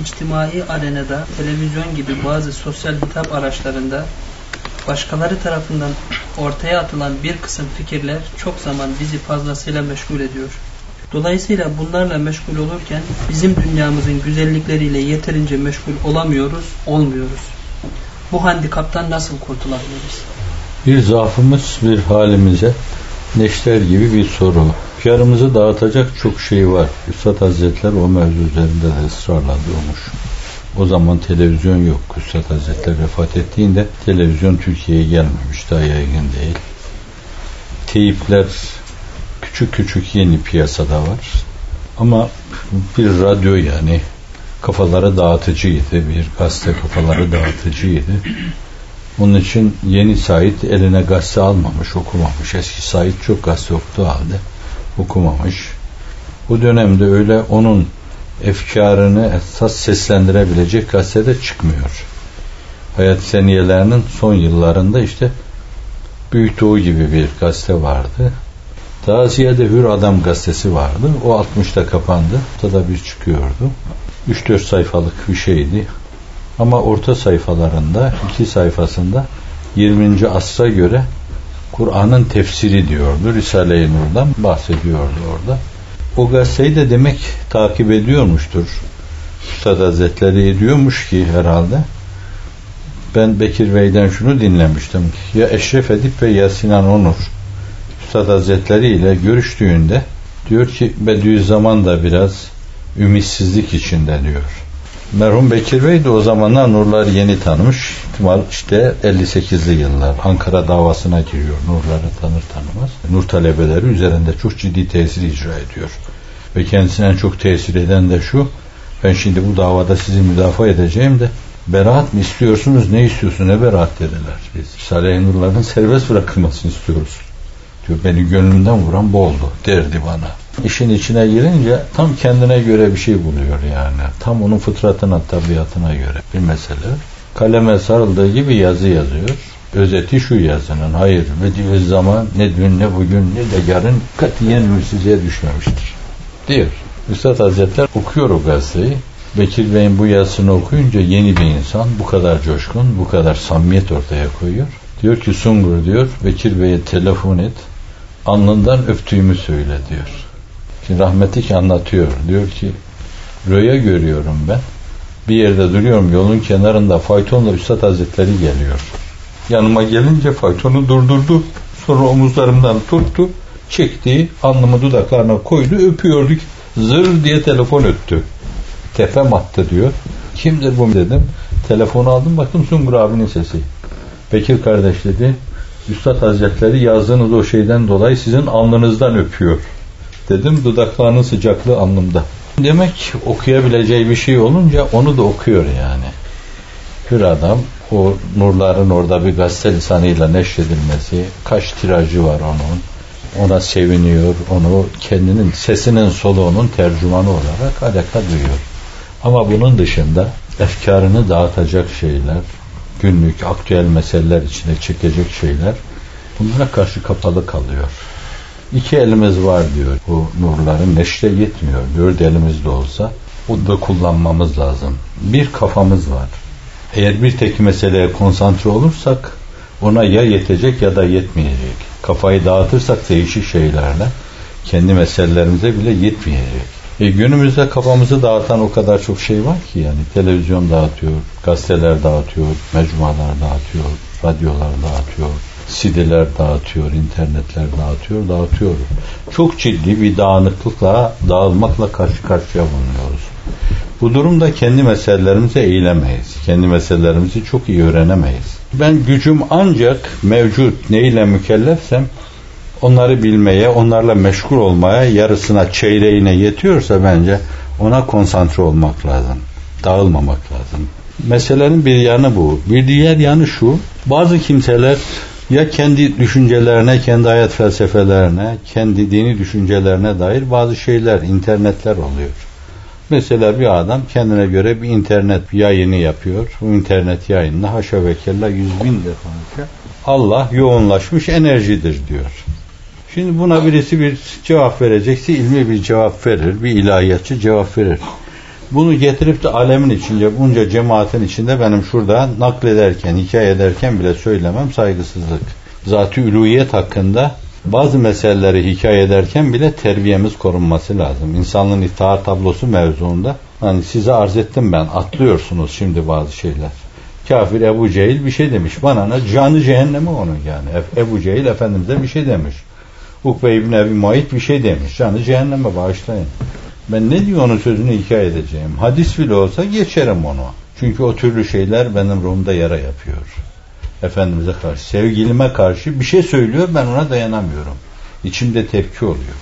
içtimai arenada, televizyon gibi bazı sosyal hitap araçlarında başkaları tarafından ortaya atılan bir kısım fikirler çok zaman bizi fazlasıyla meşgul ediyor. Dolayısıyla bunlarla meşgul olurken bizim dünyamızın güzellikleriyle yeterince meşgul olamıyoruz, olmuyoruz. Bu handikaptan nasıl kurtulabiliriz? Bir zaafımız bir halimize neşter gibi bir soru. Yarımızı dağıtacak çok şey var. Üstad Hazretler o mevzu üzerinde de ısrarla durmuş. O zaman televizyon yok. Üstad Hazretleri vefat ettiğinde televizyon Türkiye'ye gelmemiş. Daha yaygın değil. Teyipler küçük küçük yeni piyasada var. Ama bir radyo yani kafaları dağıtıcıydı. Bir gazete kafaları dağıtıcıydı. Onun için yeni Said eline gazete almamış, okumamış. Eski Said çok gazete okuduğu halde okumamış. Bu dönemde öyle onun efkarını esas seslendirebilecek gazete çıkmıyor. Hayat seniyelerinin son yıllarında işte Büyük Doğu gibi bir gazete vardı. Daha ziyade Hür Adam gazetesi vardı. O 60'ta kapandı. Ortada bir çıkıyordu. 3-4 sayfalık bir şeydi. Ama orta sayfalarında, iki sayfasında 20. asra göre Kur'an'ın tefsiri diyordu. Risale-i Nur'dan bahsediyordu orada. O gazeteyi de demek takip ediyormuştur. Üstad Hazretleri ediyormuş ki herhalde. Ben Bekir Bey'den şunu dinlemiştim. Ya Eşref Edip ve ya Sinan Onur Üstad Hazretleri ile görüştüğünde diyor ki Bediüzzaman da biraz ümitsizlik içinde diyor. Merhum Bekir Bey de o zamanlar Nurlar yeni tanımış. İhtimal işte 58'li yıllar. Ankara davasına giriyor. Nurları tanır tanımaz. Nur talebeleri üzerinde çok ciddi tesir icra ediyor. Ve kendisine en çok tesir eden de şu. Ben şimdi bu davada sizi müdafaa edeceğim de beraat mı istiyorsunuz ne istiyorsun ne beraat dediler. Biz Salih Nurların serbest bırakılmasını istiyoruz. Diyor beni gönlümden vuran bu oldu derdi bana. İşin içine girince tam kendine göre bir şey buluyor yani. Tam onun fıtratına, tabiatına göre bir mesele. Kaleme sarıldığı gibi yazı yazıyor. Özeti şu yazının. Hayır ve zaman ne dün ne bugün ne de yarın katiyen ümitsizliğe düşmemiştir. Diyor. Üstad Hazretler okuyor o gazeteyi. Bekir Bey'in bu yazısını okuyunca yeni bir insan bu kadar coşkun, bu kadar samimiyet ortaya koyuyor. Diyor ki Sungur diyor, Bekir Bey'e telefon et, alnından öptüğümü söyle diyor. Şimdi rahmetlik anlatıyor. Diyor ki rüya görüyorum ben. Bir yerde duruyorum yolun kenarında faytonla Üstad Hazretleri geliyor. Yanıma gelince faytonu durdurdu. Sonra omuzlarımdan tuttu. Çekti. Alnımı dudaklarına koydu. Öpüyorduk. Zır diye telefon öttü. Tepem attı diyor. Kimdir bu dedim. Telefonu aldım baktım Sungur abinin sesi. Bekir kardeş dedi. Üstad Hazretleri yazdığınız o şeyden dolayı sizin alnınızdan öpüyor. Dedim dudaklarının sıcaklığı alnımda. Demek okuyabileceği bir şey olunca onu da okuyor yani. Bir adam o nurların orada bir gazete lisanıyla neşredilmesi, kaç tirajı var onun. Ona seviniyor, onu kendinin sesinin soluğunun tercümanı olarak alaka duyuyor. Ama bunun dışında efkarını dağıtacak şeyler, günlük aktüel meseleler içine çekecek şeyler bunlara karşı kapalı kalıyor. İki elimiz var diyor. Bu nurların neşre yetmiyor. Dört elimizde olsa o da kullanmamız lazım. Bir kafamız var. Eğer bir tek meseleye konsantre olursak ona ya yetecek ya da yetmeyecek. Kafayı dağıtırsak değişik şeylerle kendi meselelerimize bile yetmeyecek. E, günümüzde kafamızı dağıtan o kadar çok şey var ki yani televizyon dağıtıyor, gazeteler dağıtıyor, mecmualar dağıtıyor, radyolar dağıtıyor, CD'ler dağıtıyor, internetler dağıtıyor, dağıtıyor. Çok ciddi bir dağınıklıkla, dağılmakla karşı karşıya bulunuyoruz. Bu durumda kendi meselelerimize eğilemeyiz. Kendi meselelerimizi çok iyi öğrenemeyiz. Ben gücüm ancak mevcut neyle mükellefsem onları bilmeye, onlarla meşgul olmaya yarısına, çeyreğine yetiyorsa bence ona konsantre olmak lazım. Dağılmamak lazım. Meselenin bir yanı bu. Bir diğer yanı şu. Bazı kimseler ya kendi düşüncelerine, kendi hayat felsefelerine, kendi dini düşüncelerine dair bazı şeyler, internetler oluyor. Mesela bir adam kendine göre bir internet yayını yapıyor. Bu internet yayınına haşa ve kella yüz bin defa Allah yoğunlaşmış enerjidir diyor. Şimdi buna birisi bir cevap verecekse ilmi bir cevap verir, bir ilahiyatçı cevap verir. Bunu getirip de alemin içinde, bunca cemaatin içinde benim şurada naklederken, hikaye ederken bile söylemem saygısızlık. Zat-ı üluyet hakkında bazı meseleleri hikaye ederken bile terbiyemiz korunması lazım. İnsanlığın itaat tablosu mevzuunda hani size arz ettim ben atlıyorsunuz şimdi bazı şeyler. Kafir Ebu Cehil bir şey demiş. Bana ne? Canı cehennemi onun yani. Ebu Cehil Efendimiz'e bir şey demiş. Ukbe İbni Ebi Muayit bir şey demiş. Canı cehenneme bağışlayın. Ben ne diyor onun sözünü hikaye edeceğim. Hadis bile olsa geçerim onu. Çünkü o türlü şeyler benim ruhumda yara yapıyor. Efendimiz'e karşı, sevgilime karşı bir şey söylüyor ben ona dayanamıyorum. İçimde tepki oluyor.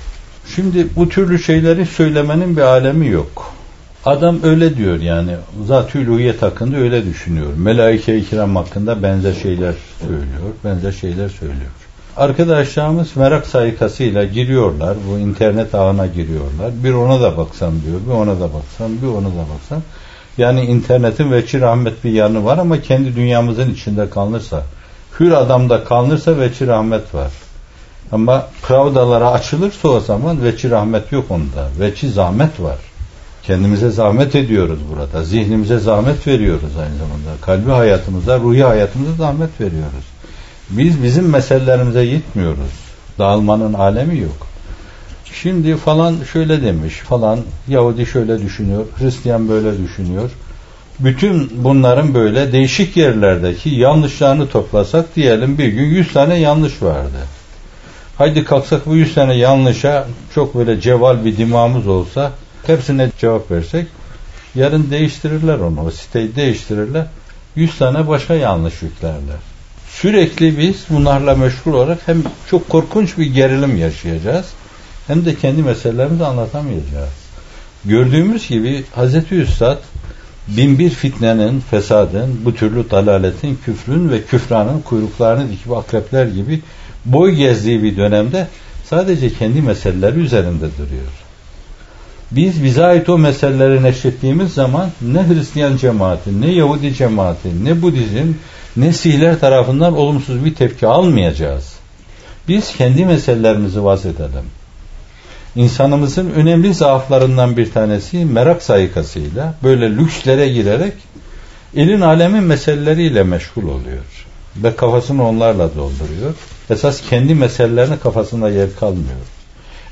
Şimdi bu türlü şeyleri söylemenin bir alemi yok. Adam öyle diyor yani. Zat-ı uluhiyet hakkında öyle düşünüyor. Melaike-i kiram hakkında benzer şeyler söylüyor. Benzer şeyler söylüyor. Arkadaşlarımız merak sayıkasıyla giriyorlar. Bu internet ağına giriyorlar. Bir ona da baksam diyor. Bir ona da baksam. Bir ona da baksam. Yani internetin veçi rahmet bir yanı var ama kendi dünyamızın içinde kalınırsa, hür adamda kalınırsa veçi rahmet var. Ama pravdalara açılırsa o zaman veçi rahmet yok onda. Veçi zahmet var. Kendimize zahmet ediyoruz burada. Zihnimize zahmet veriyoruz aynı zamanda. Kalbi hayatımıza, ruhi hayatımıza zahmet veriyoruz. Biz bizim meselelerimize gitmiyoruz. Dağılmanın alemi yok. Şimdi falan şöyle demiş, falan Yahudi şöyle düşünüyor, Hristiyan böyle düşünüyor. Bütün bunların böyle değişik yerlerdeki yanlışlarını toplasak diyelim bir gün 100 tane yanlış vardı. Haydi kalksak bu 100 tane yanlışa çok böyle ceval bir dimağımız olsa hepsine cevap versek yarın değiştirirler onu. O siteyi değiştirirler. 100 tane başka yanlış yüklerler. Sürekli biz bunlarla meşgul olarak hem çok korkunç bir gerilim yaşayacağız hem de kendi meselelerimizi anlatamayacağız. Gördüğümüz gibi Hz. Üstad binbir fitnenin, fesadın, bu türlü dalaletin, küfrün ve küfranın kuyruklarını dikip akrepler gibi boy gezdiği bir dönemde sadece kendi meseleleri üzerinde duruyor. Biz bize ait o meseleleri neşrettiğimiz zaman ne Hristiyan cemaati, ne Yahudi cemaati, ne Budizm, ne Sihler tarafından olumsuz bir tepki almayacağız. Biz kendi meselelerimizi vaz edelim. İnsanımızın önemli zaaflarından bir tanesi merak sayıkasıyla böyle lükslere girerek elin alemin meseleleriyle meşgul oluyor. Ve kafasını onlarla dolduruyor. Esas kendi meselelerine kafasında yer kalmıyor.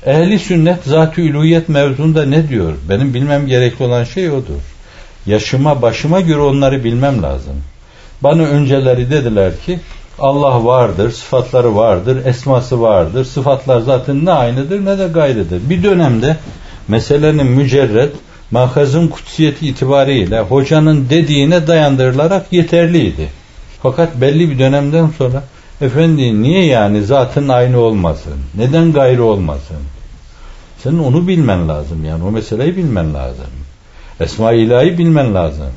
Ehli sünnet zat-ı üluyet mevzunda ne diyor? Benim bilmem gerekli olan şey odur. Yaşıma başıma göre onları bilmem lazım. Bana önceleri dediler ki Allah vardır, sıfatları vardır, esması vardır. Sıfatlar zaten ne aynıdır ne de gayrıdır. Bir dönemde meselenin mücerred, mahazın kutsiyeti itibariyle hocanın dediğine dayandırılarak yeterliydi. Fakat belli bir dönemden sonra efendi niye yani zatın aynı olmasın? Neden gayrı olmasın? Senin onu bilmen lazım yani o meseleyi bilmen lazım. Esma-i ilahi bilmen lazım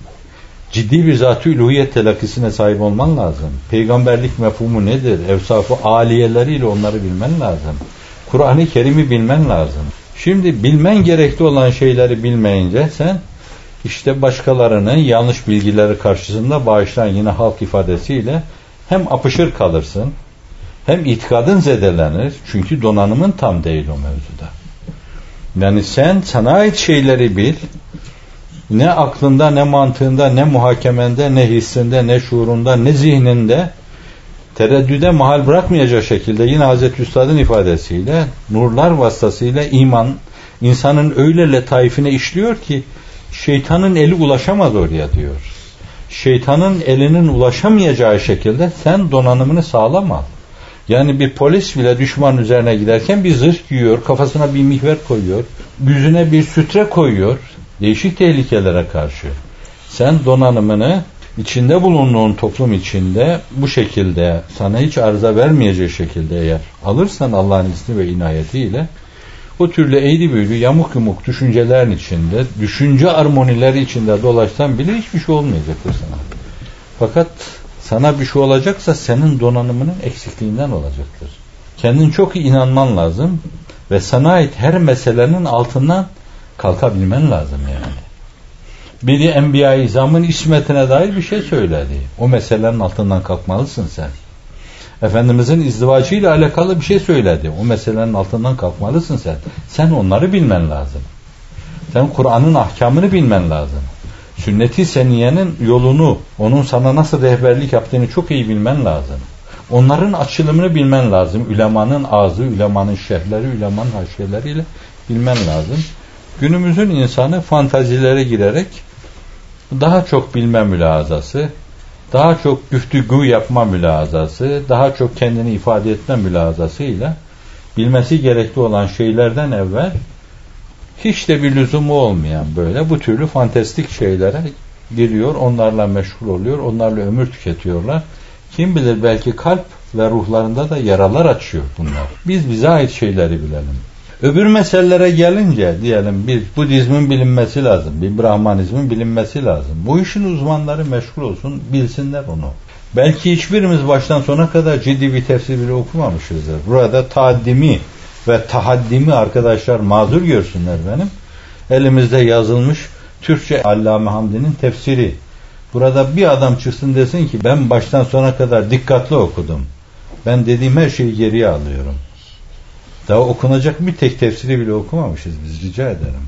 ciddi bir zat-ı uluhiyet telakkisine sahip olman lazım. Peygamberlik mefhumu nedir? Evsafı aliyeleriyle onları bilmen lazım. Kur'an-ı Kerim'i bilmen lazım. Şimdi bilmen gerekli olan şeyleri bilmeyince sen işte başkalarının yanlış bilgileri karşısında bağışlayan yine halk ifadesiyle hem apışır kalırsın hem itikadın zedelenir. Çünkü donanımın tam değil o mevzuda. Yani sen sana ait şeyleri bil, ne aklında ne mantığında ne muhakemende ne hissinde ne şuurunda ne zihninde tereddüde mahal bırakmayacak şekilde yine Hazreti Üstad'ın ifadesiyle nurlar vasıtasıyla iman insanın öyle letaifine işliyor ki şeytanın eli ulaşamaz oraya diyor. Şeytanın elinin ulaşamayacağı şekilde sen donanımını sağlama. Yani bir polis bile düşman üzerine giderken bir zırh giyiyor, kafasına bir mihver koyuyor, yüzüne bir sütre koyuyor, değişik tehlikelere karşı sen donanımını içinde bulunduğun toplum içinde bu şekilde sana hiç arıza vermeyecek şekilde eğer alırsan Allah'ın izni ve inayetiyle o türlü eğri büğrü yamuk yumuk düşüncelerin içinde, düşünce armonileri içinde dolaşsan bile hiçbir şey olmayacaktır sana. Fakat sana bir şey olacaksa senin donanımının eksikliğinden olacaktır. Kendin çok iyi inanman lazım ve sana ait her meselenin altından kalkabilmen lazım yani. Biri Enbiya-i İzam'ın ismetine dair bir şey söyledi. O meselenin altından kalkmalısın sen. Efendimizin izdivacıyla alakalı bir şey söyledi. O meselenin altından kalkmalısın sen. Sen onları bilmen lazım. Sen Kur'an'ın ahkamını bilmen lazım. Sünnet-i seniyenin yolunu, onun sana nasıl rehberlik yaptığını çok iyi bilmen lazım. Onların açılımını bilmen lazım. Ülemanın ağzı, ülemanın şerhleri, ülemanın haşiyeleriyle bilmen lazım. Günümüzün insanı fantazilere girerek daha çok bilme mülazası, daha çok güftügü yapma mülazası, daha çok kendini ifade etme mülazasıyla bilmesi gerekli olan şeylerden evvel hiç de bir lüzumu olmayan böyle bu türlü fantastik şeylere giriyor, onlarla meşgul oluyor, onlarla ömür tüketiyorlar. Kim bilir belki kalp ve ruhlarında da yaralar açıyor bunlar. Biz bize ait şeyleri bilelim. Öbür meselelere gelince diyelim bir Budizmin bilinmesi lazım, bir Brahmanizmin bilinmesi lazım. Bu işin uzmanları meşgul olsun, bilsinler onu. Belki hiçbirimiz baştan sona kadar ciddi bir tefsir bile okumamışızdır. Burada taaddimi ve tahaddimi arkadaşlar mazur görsünler benim. Elimizde yazılmış Türkçe Allame Hamdi'nin tefsiri. Burada bir adam çıksın desin ki ben baştan sona kadar dikkatli okudum. Ben dediğim her şeyi geriye alıyorum. Daha okunacak bir tek tefsiri bile okumamışız biz rica ederim.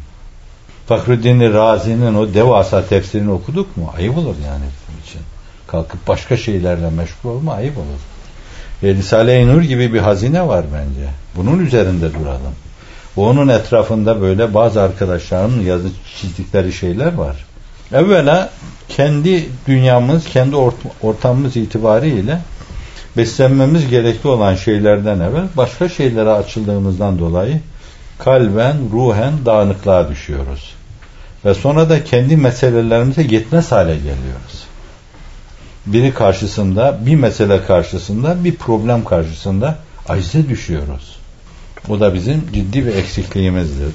Fakruddin Razi'nin o devasa tefsirini okuduk mu? Ayıp olur yani bizim için. Kalkıp başka şeylerle meşgul olma ayıp olur. E, Risale-i Nur gibi bir hazine var bence. Bunun üzerinde duralım. Onun etrafında böyle bazı arkadaşlarımın yazı çizdikleri şeyler var. Evvela kendi dünyamız, kendi ortamımız itibariyle beslenmemiz gerekli olan şeylerden evvel başka şeylere açıldığımızdan dolayı kalben, ruhen dağınıklığa düşüyoruz. Ve sonra da kendi meselelerimize yetmez hale geliyoruz. Biri karşısında, bir mesele karşısında, bir problem karşısında acize düşüyoruz. Bu da bizim ciddi bir eksikliğimizdir.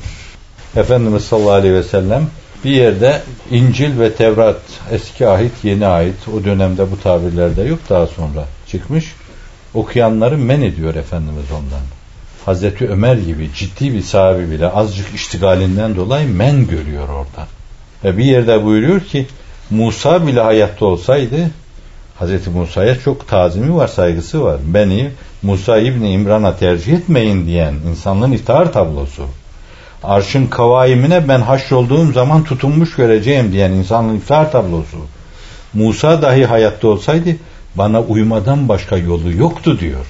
Efendimiz sallallahu aleyhi ve sellem bir yerde İncil ve Tevrat eski ahit yeni ait o dönemde bu tabirlerde yok daha sonra çıkmış. Okuyanları men ediyor Efendimiz ondan. Hazreti Ömer gibi ciddi bir sahibi bile azıcık iştigalinden dolayı men görüyor orada. Ve bir yerde buyuruyor ki Musa bile hayatta olsaydı Hazreti Musa'ya çok tazimi var, saygısı var. Beni Musa İbni İmran'a tercih etmeyin diyen insanlığın iftihar tablosu. Arşın kavaimine ben haş olduğum zaman tutunmuş göreceğim diyen insanlığın iftihar tablosu. Musa dahi hayatta olsaydı bana uymadan başka yolu yoktu diyor.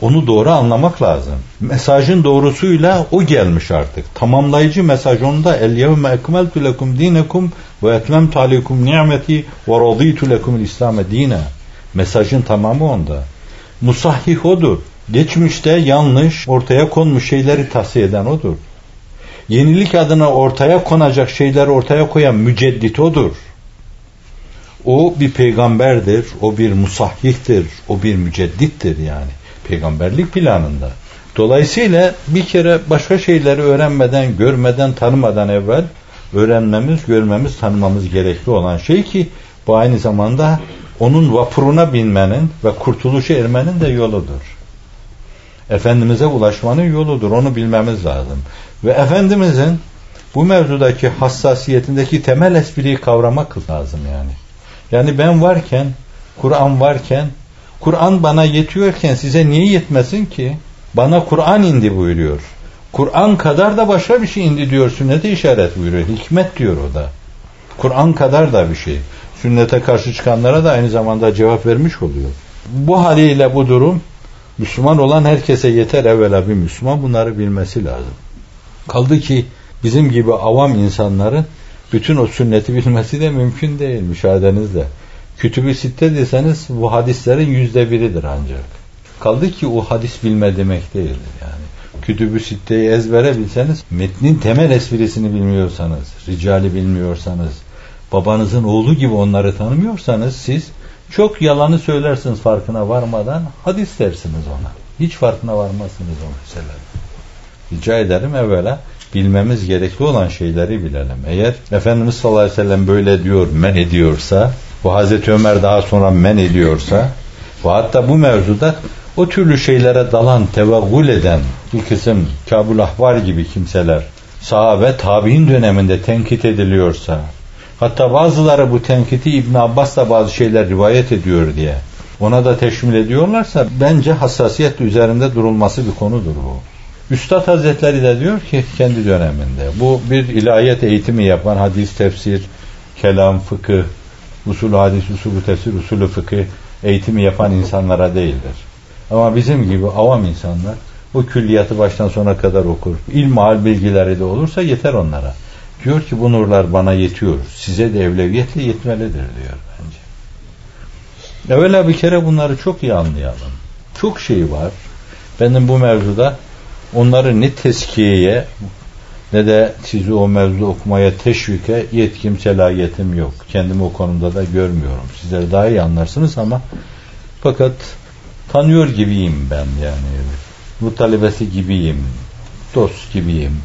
Onu doğru anlamak lazım. Mesajın doğrusuyla o gelmiş artık. Tamamlayıcı mesaj onda el yevme ekmeltu lekum dinekum ve etmemtu aleykum ni'meti ve raditu lekum İslam'e dine. Mesajın tamamı onda. Musahhih odur. Geçmişte yanlış ortaya konmuş şeyleri tahsiye eden odur. Yenilik adına ortaya konacak şeyleri ortaya koyan müceddit odur. O bir peygamberdir, o bir musahhihtir, o bir müceddittir yani peygamberlik planında. Dolayısıyla bir kere başka şeyleri öğrenmeden, görmeden, tanımadan evvel öğrenmemiz, görmemiz, tanımamız gerekli olan şey ki bu aynı zamanda onun vapuruna binmenin ve kurtuluşa ermenin de yoludur. Efendimiz'e ulaşmanın yoludur. Onu bilmemiz lazım. Ve Efendimiz'in bu mevzudaki hassasiyetindeki temel espriyi kavramak lazım yani. Yani ben varken, Kur'an varken, Kur'an bana yetiyorken size niye yetmesin ki? Bana Kur'an indi buyuruyor. Kur'an kadar da başka bir şey indi diyor. Sünnete işaret buyuruyor. Hikmet diyor o da. Kur'an kadar da bir şey. Sünnete karşı çıkanlara da aynı zamanda cevap vermiş oluyor. Bu haliyle bu durum Müslüman olan herkese yeter evvela bir Müslüman bunları bilmesi lazım. Kaldı ki bizim gibi avam insanların bütün o sünneti bilmesi de mümkün değil müşahedenizle. Kütübü sitte deseniz bu hadislerin yüzde biridir ancak. Kaldı ki o hadis bilme demek değildir yani. Kütübü sitteyi ezbere bilseniz, metnin temel esprisini bilmiyorsanız, ricali bilmiyorsanız, babanızın oğlu gibi onları tanımıyorsanız siz çok yalanı söylersiniz farkına varmadan hadis dersiniz ona. Hiç farkına varmazsınız o meselede. Rica ederim evvela bilmemiz gerekli olan şeyleri bilelim. Eğer Efendimiz sallallahu aleyhi ve sellem böyle diyor, men ediyorsa bu Hazreti Ömer daha sonra men ediyorsa ve hatta bu mevzuda o türlü şeylere dalan, tevaggül eden bir kısım Kabul Ahvar gibi kimseler sahabe tabi'in döneminde tenkit ediliyorsa hatta bazıları bu tenkiti İbn Abbas da bazı şeyler rivayet ediyor diye ona da teşmil ediyorlarsa bence hassasiyet üzerinde durulması bir konudur bu. Üstad Hazretleri de diyor ki kendi döneminde bu bir ilahiyat eğitimi yapan hadis, tefsir, kelam, fıkıh, usul hadis, usulü tefsir, usulü fıkıh eğitimi yapan insanlara değildir. Ama bizim gibi avam insanlar bu külliyatı baştan sona kadar okur. İlmihal bilgileri de olursa yeter onlara. Diyor ki bu nurlar bana yetiyor. Size de evleviyetle yetmelidir diyor bence. Evvela bir kere bunları çok iyi anlayalım. Çok şey var. Benim bu mevzuda onları ne teskiyeye ne de sizi o mevzu okumaya teşvike yetkim, selahiyetim yok. Kendimi o konuda da görmüyorum. Sizler daha iyi anlarsınız ama fakat tanıyor gibiyim ben yani. Bu talebesi gibiyim. Dost gibiyim.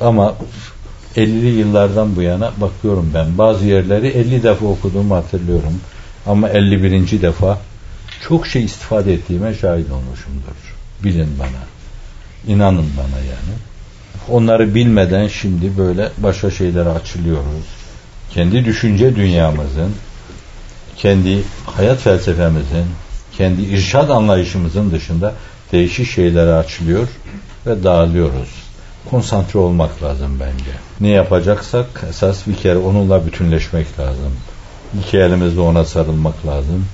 Ama 50'li yıllardan bu yana bakıyorum ben. Bazı yerleri 50 defa okuduğumu hatırlıyorum. Ama 51. defa çok şey istifade ettiğime şahit olmuşumdur. Bilin bana. İnanın bana yani. Onları bilmeden şimdi böyle başka şeylere açılıyoruz. Kendi düşünce dünyamızın, kendi hayat felsefemizin, kendi irşad anlayışımızın dışında değişik şeylere açılıyor ve dağılıyoruz. Konsantre olmak lazım bence. Ne yapacaksak esas bir kere onunla bütünleşmek lazım. İki elimizle ona sarılmak lazım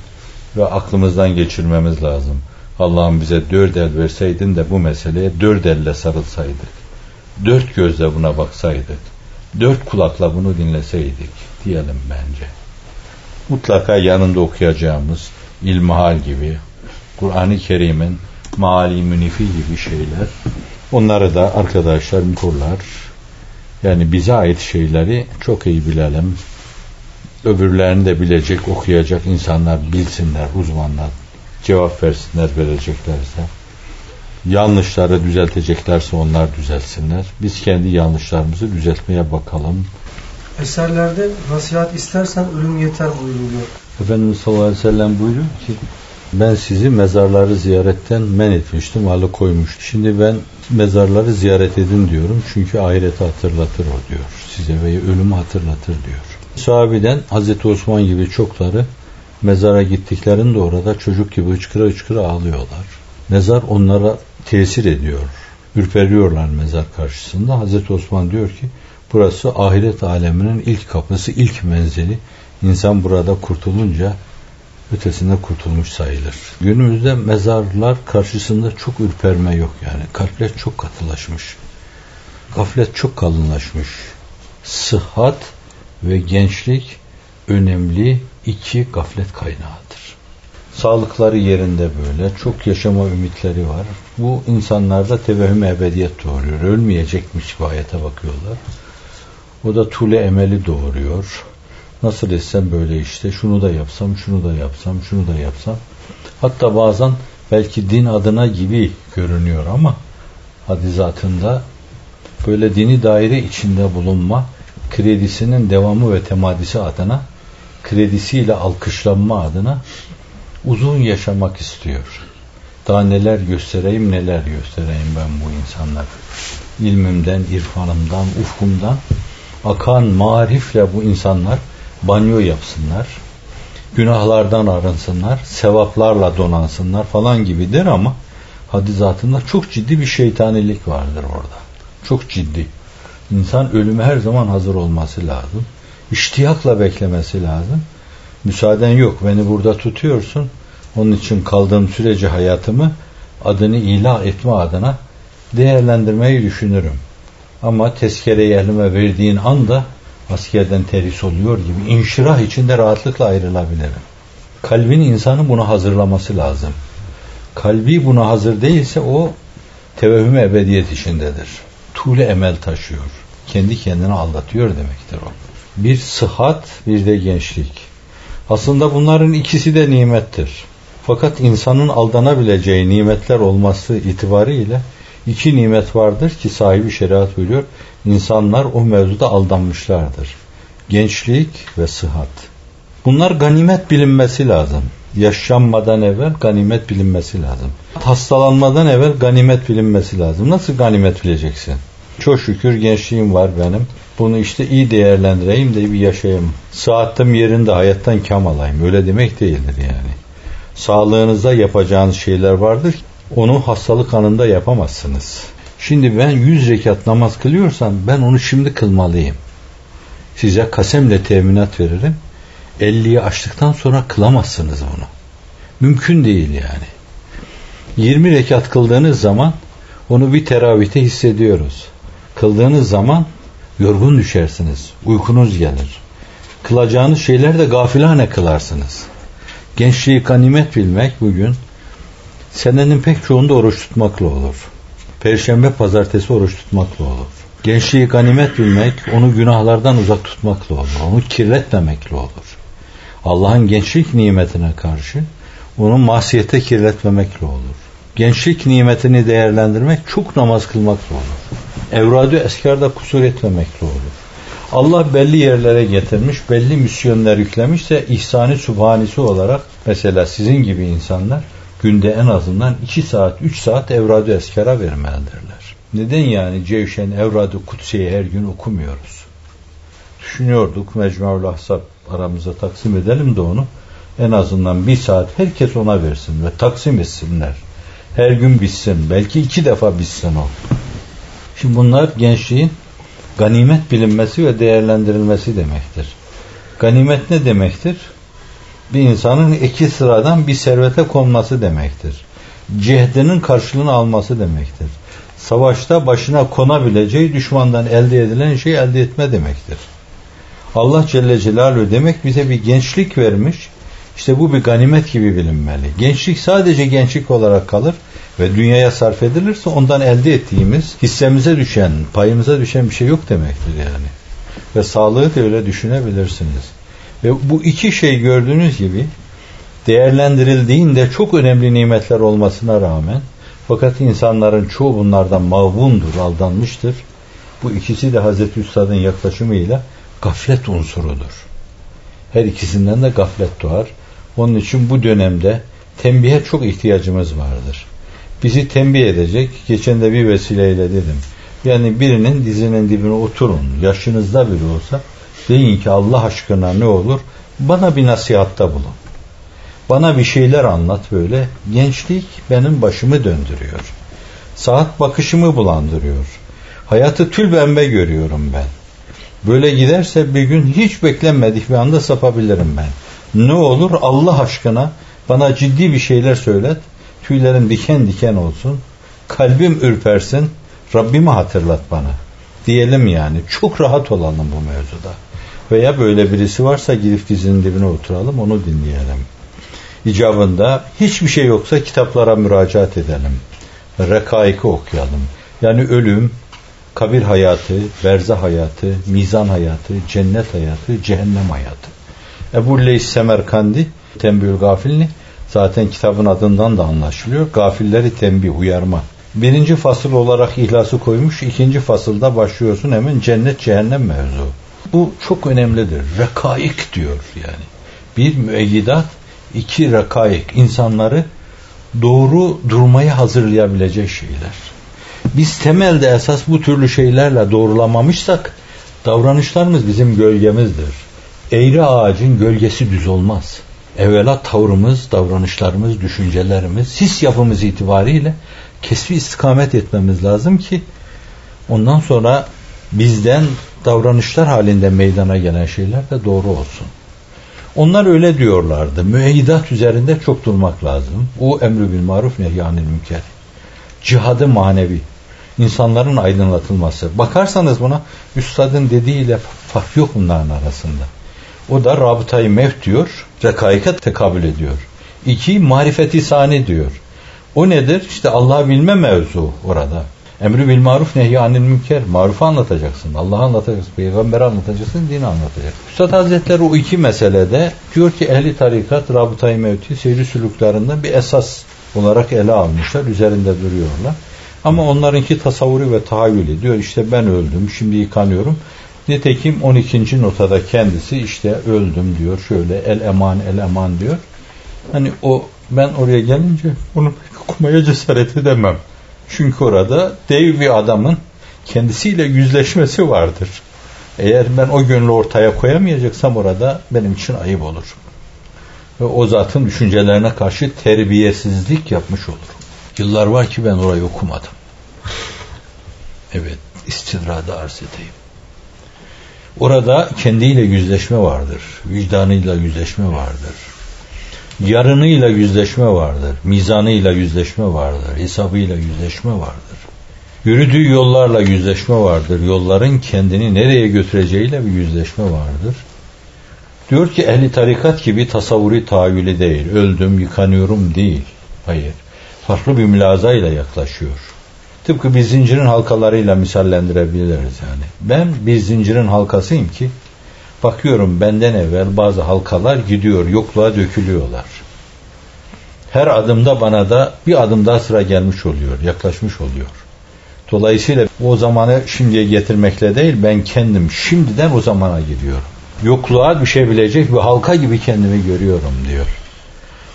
ve aklımızdan geçirmemiz lazım. Allah'ım bize dört el verseydin de bu meseleye dört elle sarılsaydık dört gözle buna baksaydık, dört kulakla bunu dinleseydik diyelim bence. Mutlaka yanında okuyacağımız ilmihal gibi, Kur'an-ı Kerim'in mali münifi gibi şeyler, onları da arkadaşlar kurlar. Yani bize ait şeyleri çok iyi bilelim. Öbürlerini de bilecek, okuyacak insanlar bilsinler, uzmanlar cevap versinler vereceklerse yanlışları düzelteceklerse onlar düzelsinler. Biz kendi yanlışlarımızı düzeltmeye bakalım. Eserlerde nasihat istersen ölüm yeter buyuruluyor. Efendimiz sallallahu aleyhi ve sellem buyuruyor ki ben sizi mezarları ziyaretten men etmiştim, koymuştu. Şimdi ben mezarları ziyaret edin diyorum. Çünkü ahireti hatırlatır o diyor. Size ve ölümü hatırlatır diyor. Sahabiden Hazreti Osman gibi çokları mezara gittiklerinde orada çocuk gibi hıçkıra hıçkıra ağlıyorlar. Mezar onlara tesir ediyor. Ürperiyorlar mezar karşısında. Hazreti Osman diyor ki burası ahiret aleminin ilk kapısı, ilk menzili. İnsan burada kurtulunca ötesinde kurtulmuş sayılır. Günümüzde mezarlar karşısında çok ürperme yok yani. Kalpler çok katılaşmış. Gaflet çok kalınlaşmış. Sıhhat ve gençlik önemli iki gaflet kaynağıdır. Sağlıkları yerinde böyle. Çok yaşama ümitleri var. Bu insanlarda tevehüm ebediyet doğuruyor. Ölmeyecekmiş hayata bakıyorlar. O da tule emeli doğuruyor. Nasıl etsem böyle işte şunu da yapsam, şunu da yapsam, şunu da yapsam. Hatta bazen belki din adına gibi görünüyor ama hadizatında böyle dini daire içinde bulunma kredisinin devamı ve temadisi adına kredisiyle alkışlanma adına uzun yaşamak istiyor. Daha neler göstereyim neler göstereyim ben bu insanlar. İlmimden, irfanımdan, ufkumdan akan marifle bu insanlar banyo yapsınlar. Günahlardan arınsınlar, sevaplarla donansınlar falan gibidir ama hadizatında çok ciddi bir şeytanilik vardır orada. Çok ciddi. İnsan ölüme her zaman hazır olması lazım. İştiyakla beklemesi lazım. Müsaaden yok beni burada tutuyorsun. Onun için kaldığım sürece hayatımı adını ilah etme adına değerlendirmeyi düşünürüm. Ama tezkere elime verdiğin anda askerden teris oluyor gibi inşirah içinde rahatlıkla ayrılabilirim. Kalbin insanı buna hazırlaması lazım. Kalbi buna hazır değilse o tevehüm ebediyet içindedir. Tuğle emel taşıyor. Kendi kendini aldatıyor demektir o. Bir sıhhat bir de gençlik. Aslında bunların ikisi de nimettir. Fakat insanın aldanabileceği nimetler olması itibariyle iki nimet vardır ki sahibi şeriat buyuruyor. İnsanlar o mevzuda aldanmışlardır. Gençlik ve sıhhat. Bunlar ganimet bilinmesi lazım. Yaşanmadan evvel ganimet bilinmesi lazım. Hastalanmadan evvel ganimet bilinmesi lazım. Nasıl ganimet bileceksin? Çok şükür gençliğim var benim. Bunu işte iyi değerlendireyim de bir yaşayayım. Saatim yerinde hayattan kam alayım. Öyle demek değildir yani. Sağlığınıza yapacağınız şeyler vardır. Onu hastalık anında yapamazsınız. Şimdi ben 100 rekat namaz kılıyorsam ben onu şimdi kılmalıyım. Size kasemle teminat veririm. 50'yi açtıktan sonra kılamazsınız bunu. Mümkün değil yani. 20 rekat kıldığınız zaman onu bir teravihte hissediyoruz. Kıldığınız zaman yorgun düşersiniz. Uykunuz gelir. Kılacağınız şeyler de gafilane kılarsınız. Gençliği ganimet bilmek bugün senenin pek çoğunda oruç tutmakla olur. Perşembe pazartesi oruç tutmakla olur. Gençliği ganimet bilmek onu günahlardan uzak tutmakla olur. Onu kirletmemekle olur. Allah'ın gençlik nimetine karşı onu masiyete kirletmemekle olur. Gençlik nimetini değerlendirmek çok namaz kılmakla olur. Evradu eskarda kusur etmemekle olur. Allah belli yerlere getirmiş, belli misyonlar yüklemişse ihsani subhanisi olarak mesela sizin gibi insanlar günde en azından 2 saat, 3 saat evradu eskara vermelidirler. Neden yani Cevşen evradu kutsiyi her gün okumuyoruz? Düşünüyorduk Mecmua'l Ahzab aramıza taksim edelim de onu. En azından bir saat herkes ona versin ve taksim etsinler. Her gün bitsin. Belki iki defa bitsin o. Şimdi bunlar gençliğin ganimet bilinmesi ve değerlendirilmesi demektir. Ganimet ne demektir? Bir insanın iki sıradan bir servete konması demektir. Cehdinin karşılığını alması demektir. Savaşta başına konabileceği düşmandan elde edilen şey elde etme demektir. Allah Celle Celaluhu demek bize bir gençlik vermiş. İşte bu bir ganimet gibi bilinmeli. Gençlik sadece gençlik olarak kalır ve dünyaya sarf edilirse ondan elde ettiğimiz hissemize düşen, payımıza düşen bir şey yok demektir yani. Ve sağlığı da öyle düşünebilirsiniz. Ve bu iki şey gördüğünüz gibi değerlendirildiğinde çok önemli nimetler olmasına rağmen fakat insanların çoğu bunlardan mağbundur, aldanmıştır. Bu ikisi de Hazreti Üstad'ın yaklaşımıyla gaflet unsurudur. Her ikisinden de gaflet doğar. Onun için bu dönemde tembihe çok ihtiyacımız vardır. Bizi tembih edecek, geçen de bir vesileyle dedim. Yani birinin dizinin dibine oturun, yaşınızda biri olsa, deyin ki Allah aşkına ne olur, bana bir nasihatta bulun. Bana bir şeyler anlat böyle. Gençlik benim başımı döndürüyor. Saat bakışımı bulandırıyor. Hayatı tül bembe görüyorum ben. Böyle giderse bir gün hiç beklenmedik bir anda sapabilirim ben. Ne olur Allah aşkına bana ciddi bir şeyler söylet. Tüylerim diken diken olsun. Kalbim ürpersin. Rabbimi hatırlat bana. Diyelim yani. Çok rahat olalım bu mevzuda. Veya böyle birisi varsa gidip dizinin dibine oturalım onu dinleyelim. İcabında hiçbir şey yoksa kitaplara müracaat edelim. Rekaiki okuyalım. Yani ölüm, kabir hayatı, berzah hayatı, mizan hayatı, cennet hayatı, cehennem hayatı. Ebu Leys Semerkandi Tembül Gafilni zaten kitabın adından da anlaşılıyor. Gafilleri tembih, uyarma. Birinci fasıl olarak ihlası koymuş. ikinci fasılda başlıyorsun hemen cennet cehennem mevzu. Bu çok önemlidir. Rekaik diyor yani. Bir müeyyidat, iki rekaik. insanları doğru durmaya hazırlayabilecek şeyler. Biz temelde esas bu türlü şeylerle doğrulamamışsak davranışlarımız bizim gölgemizdir. Eğri ağacın gölgesi düz olmaz. Evvela tavrımız, davranışlarımız, düşüncelerimiz, his yapımız itibariyle kesbi istikamet etmemiz lazım ki ondan sonra bizden davranışlar halinde meydana gelen şeyler de doğru olsun. Onlar öyle diyorlardı. Müeyyidat üzerinde çok durmak lazım. O emri bil maruf nehyanil münker. Cihadı manevi. insanların aydınlatılması. Bakarsanız buna üstadın dediğiyle fark yok bunların arasında. O da rabıtayı mevt diyor, rekaika tekabül ediyor. İki, marifeti sani diyor. O nedir? İşte Allah'ı bilme mevzu orada. Emri bil maruf nehy anil münker. Marufu anlatacaksın. Allah'ı anlatacaksın. Peygamberi anlatacaksın. Dini anlatacaksın. Üstad Hazretleri o iki meselede diyor ki ehli tarikat rabıtayı mevti seyri sülüklerinden bir esas olarak ele almışlar. Üzerinde duruyorlar. Ama onlarınki tasavvuri ve tahayyülü diyor işte ben öldüm şimdi yıkanıyorum. Nitekim 12. notada kendisi işte öldüm diyor şöyle el eman el eman diyor. Hani o ben oraya gelince bunu okumaya cesaret edemem. Çünkü orada dev bir adamın kendisiyle yüzleşmesi vardır. Eğer ben o gönlü ortaya koyamayacaksam orada benim için ayıp olur. Ve o zatın düşüncelerine karşı terbiyesizlik yapmış olurum. Yıllar var ki ben orayı okumadım. Evet, istidrada arz edeyim. Orada kendiyle yüzleşme vardır. Vicdanıyla yüzleşme vardır. Yarınıyla yüzleşme vardır. Mizanıyla yüzleşme vardır. Hesabıyla yüzleşme vardır. Yürüdüğü yollarla yüzleşme vardır. Yolların kendini nereye götüreceğiyle bir yüzleşme vardır. Diyor ki ehli tarikat gibi tasavvuri tahayyülü değil. Öldüm, yıkanıyorum değil. Hayır. Farklı bir mülazayla yaklaşıyor. Tıpkı bir zincirin halkalarıyla misallendirebiliriz yani. Ben bir zincirin halkasıyım ki bakıyorum benden evvel bazı halkalar gidiyor, yokluğa dökülüyorlar. Her adımda bana da bir adım daha sıra gelmiş oluyor, yaklaşmış oluyor. Dolayısıyla o zamanı şimdiye getirmekle değil ben kendim şimdiden o zamana gidiyorum. Yokluğa düşebilecek bir halka gibi kendimi görüyorum diyor.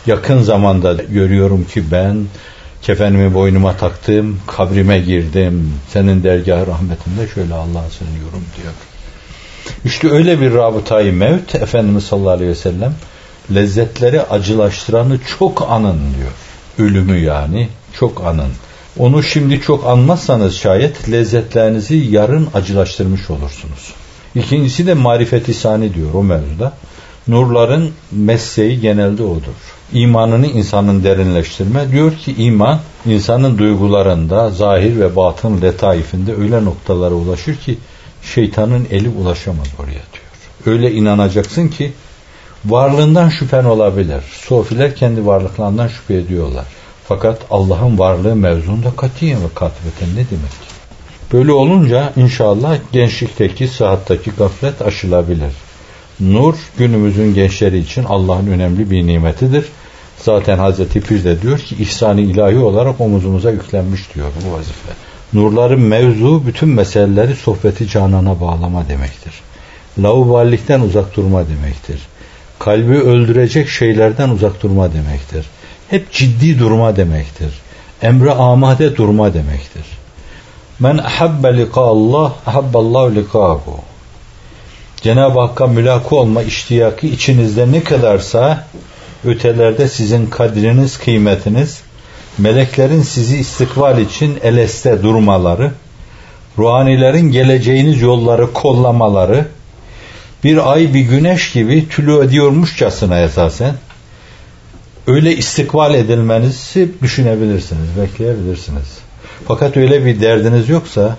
Yakın zamanda görüyorum ki ben kefenimi boynuma taktım, kabrime girdim. Senin dergah rahmetinde şöyle Allah'a sığınıyorum diyor. İşte öyle bir rabıtayı mevt Efendimiz sallallahu aleyhi ve sellem lezzetleri acılaştıranı çok anın diyor. Ölümü yani çok anın. Onu şimdi çok anmazsanız şayet lezzetlerinizi yarın acılaştırmış olursunuz. İkincisi de marifeti sani diyor o mevzuda. Nurların mesleği genelde odur. İmanını insanın derinleştirme. Diyor ki iman insanın duygularında, zahir ve batın letaifinde öyle noktalara ulaşır ki şeytanın eli ulaşamaz oraya diyor. Öyle inanacaksın ki varlığından şüphen olabilir. Sofiler kendi varlıklarından şüphe ediyorlar. Fakat Allah'ın varlığı mevzunda katiyen ve katibeten ne demek? Böyle olunca inşallah gençlikteki, sıhhattaki gaflet aşılabilir. Nur günümüzün gençleri için Allah'ın önemli bir nimetidir. Zaten Hazreti Pir de diyor ki ihsani ilahi olarak omuzumuza yüklenmiş diyor bu vazife. Nurların mevzu bütün meseleleri sohbeti canana bağlama demektir. Lauballikten uzak durma demektir. Kalbi öldürecek şeylerden uzak durma demektir. Hep ciddi durma demektir. Emre amade durma demektir. Men ahabbe lika Allah, ahabballahu likahu. Cenab-ı Hakk'a mülakı olma iştiyakı içinizde ne kadarsa ötelerde sizin kadriniz, kıymetiniz, meleklerin sizi istikbal için eleste durmaları, ruhanilerin geleceğiniz yolları kollamaları, bir ay bir güneş gibi tülü ediyormuşçasına esasen, öyle istikbal edilmenizi düşünebilirsiniz, bekleyebilirsiniz. Fakat öyle bir derdiniz yoksa,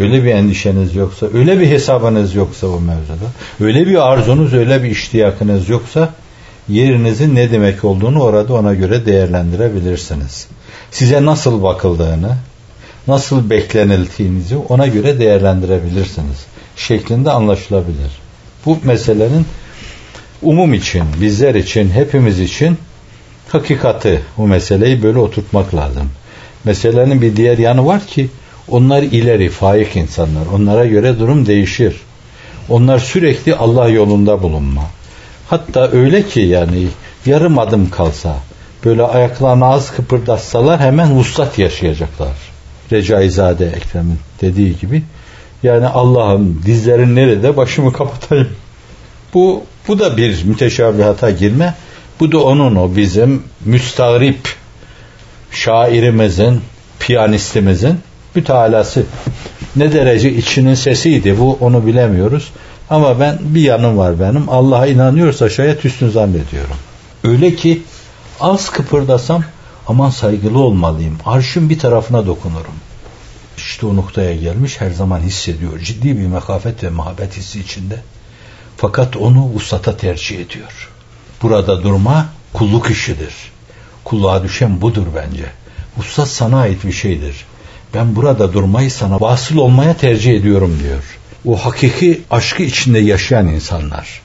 öyle bir endişeniz yoksa, öyle bir hesabınız yoksa o mevzuda, öyle bir arzunuz, öyle bir iştiyakınız yoksa, yerinizin ne demek olduğunu orada ona göre değerlendirebilirsiniz. Size nasıl bakıldığını, nasıl beklenildiğinizi ona göre değerlendirebilirsiniz. Şeklinde anlaşılabilir. Bu meselenin umum için, bizler için, hepimiz için hakikati bu meseleyi böyle oturtmak lazım. Meselenin bir diğer yanı var ki onlar ileri, faik insanlar. Onlara göre durum değişir. Onlar sürekli Allah yolunda bulunma. Hatta öyle ki yani yarım adım kalsa böyle ayaklarını az kıpırdatsalar hemen vuslat yaşayacaklar. Recaizade Ekrem'in dediği gibi yani Allah'ım dizlerin nerede başımı kapatayım. Bu bu da bir müteşabihata girme. Bu da onun o bizim müstagrip şairimizin, piyanistimizin mütalası. Ne derece içinin sesiydi bu onu bilemiyoruz. Ama ben bir yanım var benim. Allah'a inanıyorsa şayet hüsnü zannediyorum. Öyle ki az kıpırdasam aman saygılı olmalıyım. Arşın bir tarafına dokunurum. İşte o noktaya gelmiş her zaman hissediyor. Ciddi bir mekafet ve muhabbet hissi içinde. Fakat onu usata tercih ediyor. Burada durma kulluk işidir. Kulluğa düşen budur bence. Ustat sana ait bir şeydir. Ben burada durmayı sana vasıl olmaya tercih ediyorum diyor o hakiki aşkı içinde yaşayan insanlar.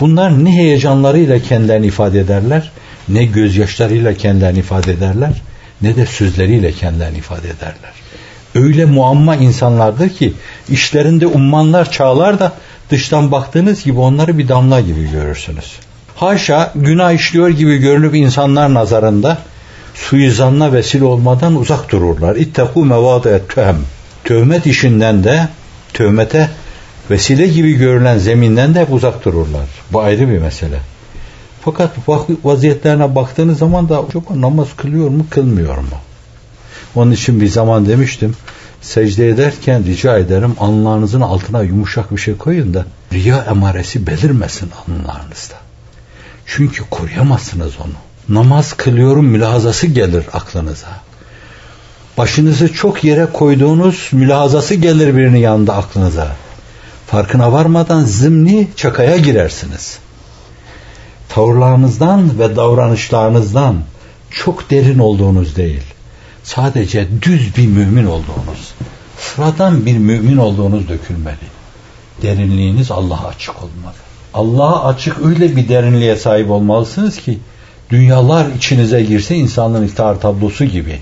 Bunlar ne heyecanlarıyla kendilerini ifade ederler, ne gözyaşlarıyla kendilerini ifade ederler, ne de sözleriyle kendilerini ifade ederler. Öyle muamma insanlardır ki işlerinde ummanlar çağlar da dıştan baktığınız gibi onları bir damla gibi görürsünüz. Haşa günah işliyor gibi görünüp insanlar nazarında suizanla vesile olmadan uzak dururlar. İttekû mevâdiyet töhem. Tövmet işinden de tövmete vesile gibi görülen zeminden de hep uzak dururlar. Bu ayrı bir mesele. Fakat vaziyetlerine baktığınız zaman da acaba namaz kılıyor mu kılmıyor mu? Onun için bir zaman demiştim secde ederken rica ederim anlarınızın altına yumuşak bir şey koyun da riya emaresi belirmesin anlarınızda. Çünkü koruyamazsınız onu. Namaz kılıyorum mülahazası gelir aklınıza. Başınızı çok yere koyduğunuz mülahazası gelir birinin yanında aklınıza. Farkına varmadan zımni çakaya girersiniz. Tavırlarınızdan ve davranışlarınızdan çok derin olduğunuz değil. Sadece düz bir mümin olduğunuz, sıradan bir mümin olduğunuz dökülmeli. Derinliğiniz Allah'a açık olmalı. Allah'a açık öyle bir derinliğe sahip olmalısınız ki dünyalar içinize girse insanlığın iftihar tablosu gibi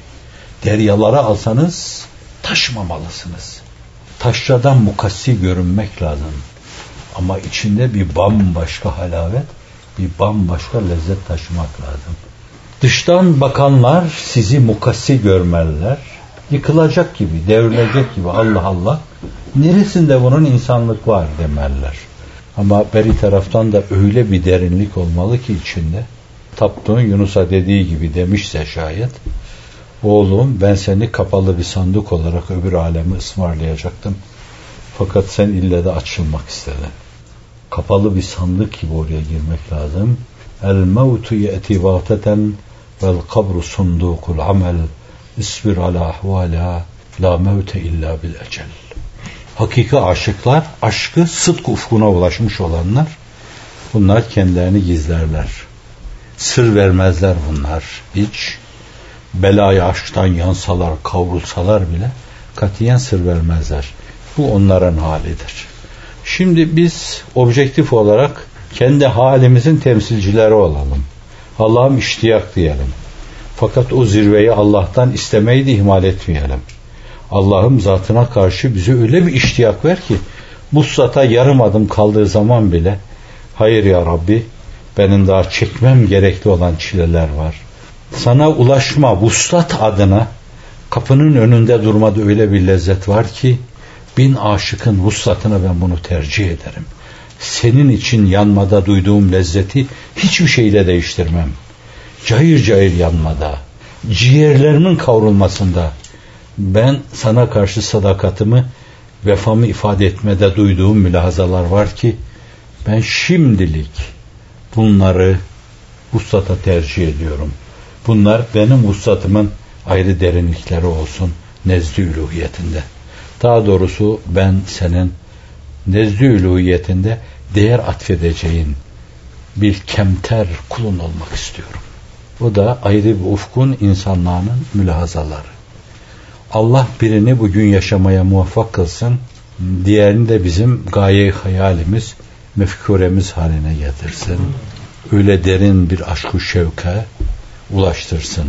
deryalara alsanız taşmamalısınız. Taşradan mukassi görünmek lazım. Ama içinde bir bambaşka halavet, bir bambaşka lezzet taşımak lazım. Dıştan bakanlar sizi mukassi görmeliler. Yıkılacak gibi, devrilecek gibi Allah Allah. Neresinde bunun insanlık var demeliler. Ama beri taraftan da öyle bir derinlik olmalı ki içinde. Taptığın Yunus'a dediği gibi demişse şayet. Oğlum ben seni kapalı bir sandık olarak öbür alemi ısmarlayacaktım. Fakat sen ille de açılmak istedin. Kapalı bir sandık gibi oraya girmek lazım. El mevtu ye'ti vâteten vel kabru sundukul amel isbir ala ahvala la mevte illa bil ecel. Hakiki aşıklar, aşkı sıdk ufkuna ulaşmış olanlar, bunlar kendilerini gizlerler. Sır vermezler bunlar hiç. Belayı aşktan yansalar, kavrulsalar bile katiyen sır vermezler. Bu onların halidir. Şimdi biz objektif olarak kendi halimizin temsilcileri olalım. Allah'ım iştiyak diyelim. Fakat o zirveyi Allah'tan istemeyi de ihmal etmeyelim. Allah'ım zatına karşı bize öyle bir iştiyak ver ki bu sata yarım adım kaldığı zaman bile hayır ya Rabbi benim daha çekmem gerekli olan çileler var. Sana ulaşma vuslat adına kapının önünde durmada öyle bir lezzet var ki bin aşıkın vuslatını ben bunu tercih ederim. Senin için yanmada duyduğum lezzeti hiçbir şeyle değiştirmem. Cayır cayır yanmada, ciğerlerimin kavrulmasında ben sana karşı sadakatimi, vefamı ifade etmede duyduğum mülahazalar var ki ben şimdilik bunları vuslata tercih ediyorum. Bunlar benim vuslatımın ayrı derinlikleri olsun nezdi üluhiyetinde. Daha doğrusu ben senin nezdi üluhiyetinde değer atfedeceğin bir kemter kulun olmak istiyorum. O da ayrı bir ufkun insanlığının mülahazaları. Allah birini bugün yaşamaya muvaffak kılsın, diğerini de bizim gaye hayalimiz, mefkuremiz haline getirsin. Öyle derin bir aşkı şevke ulaştırsın.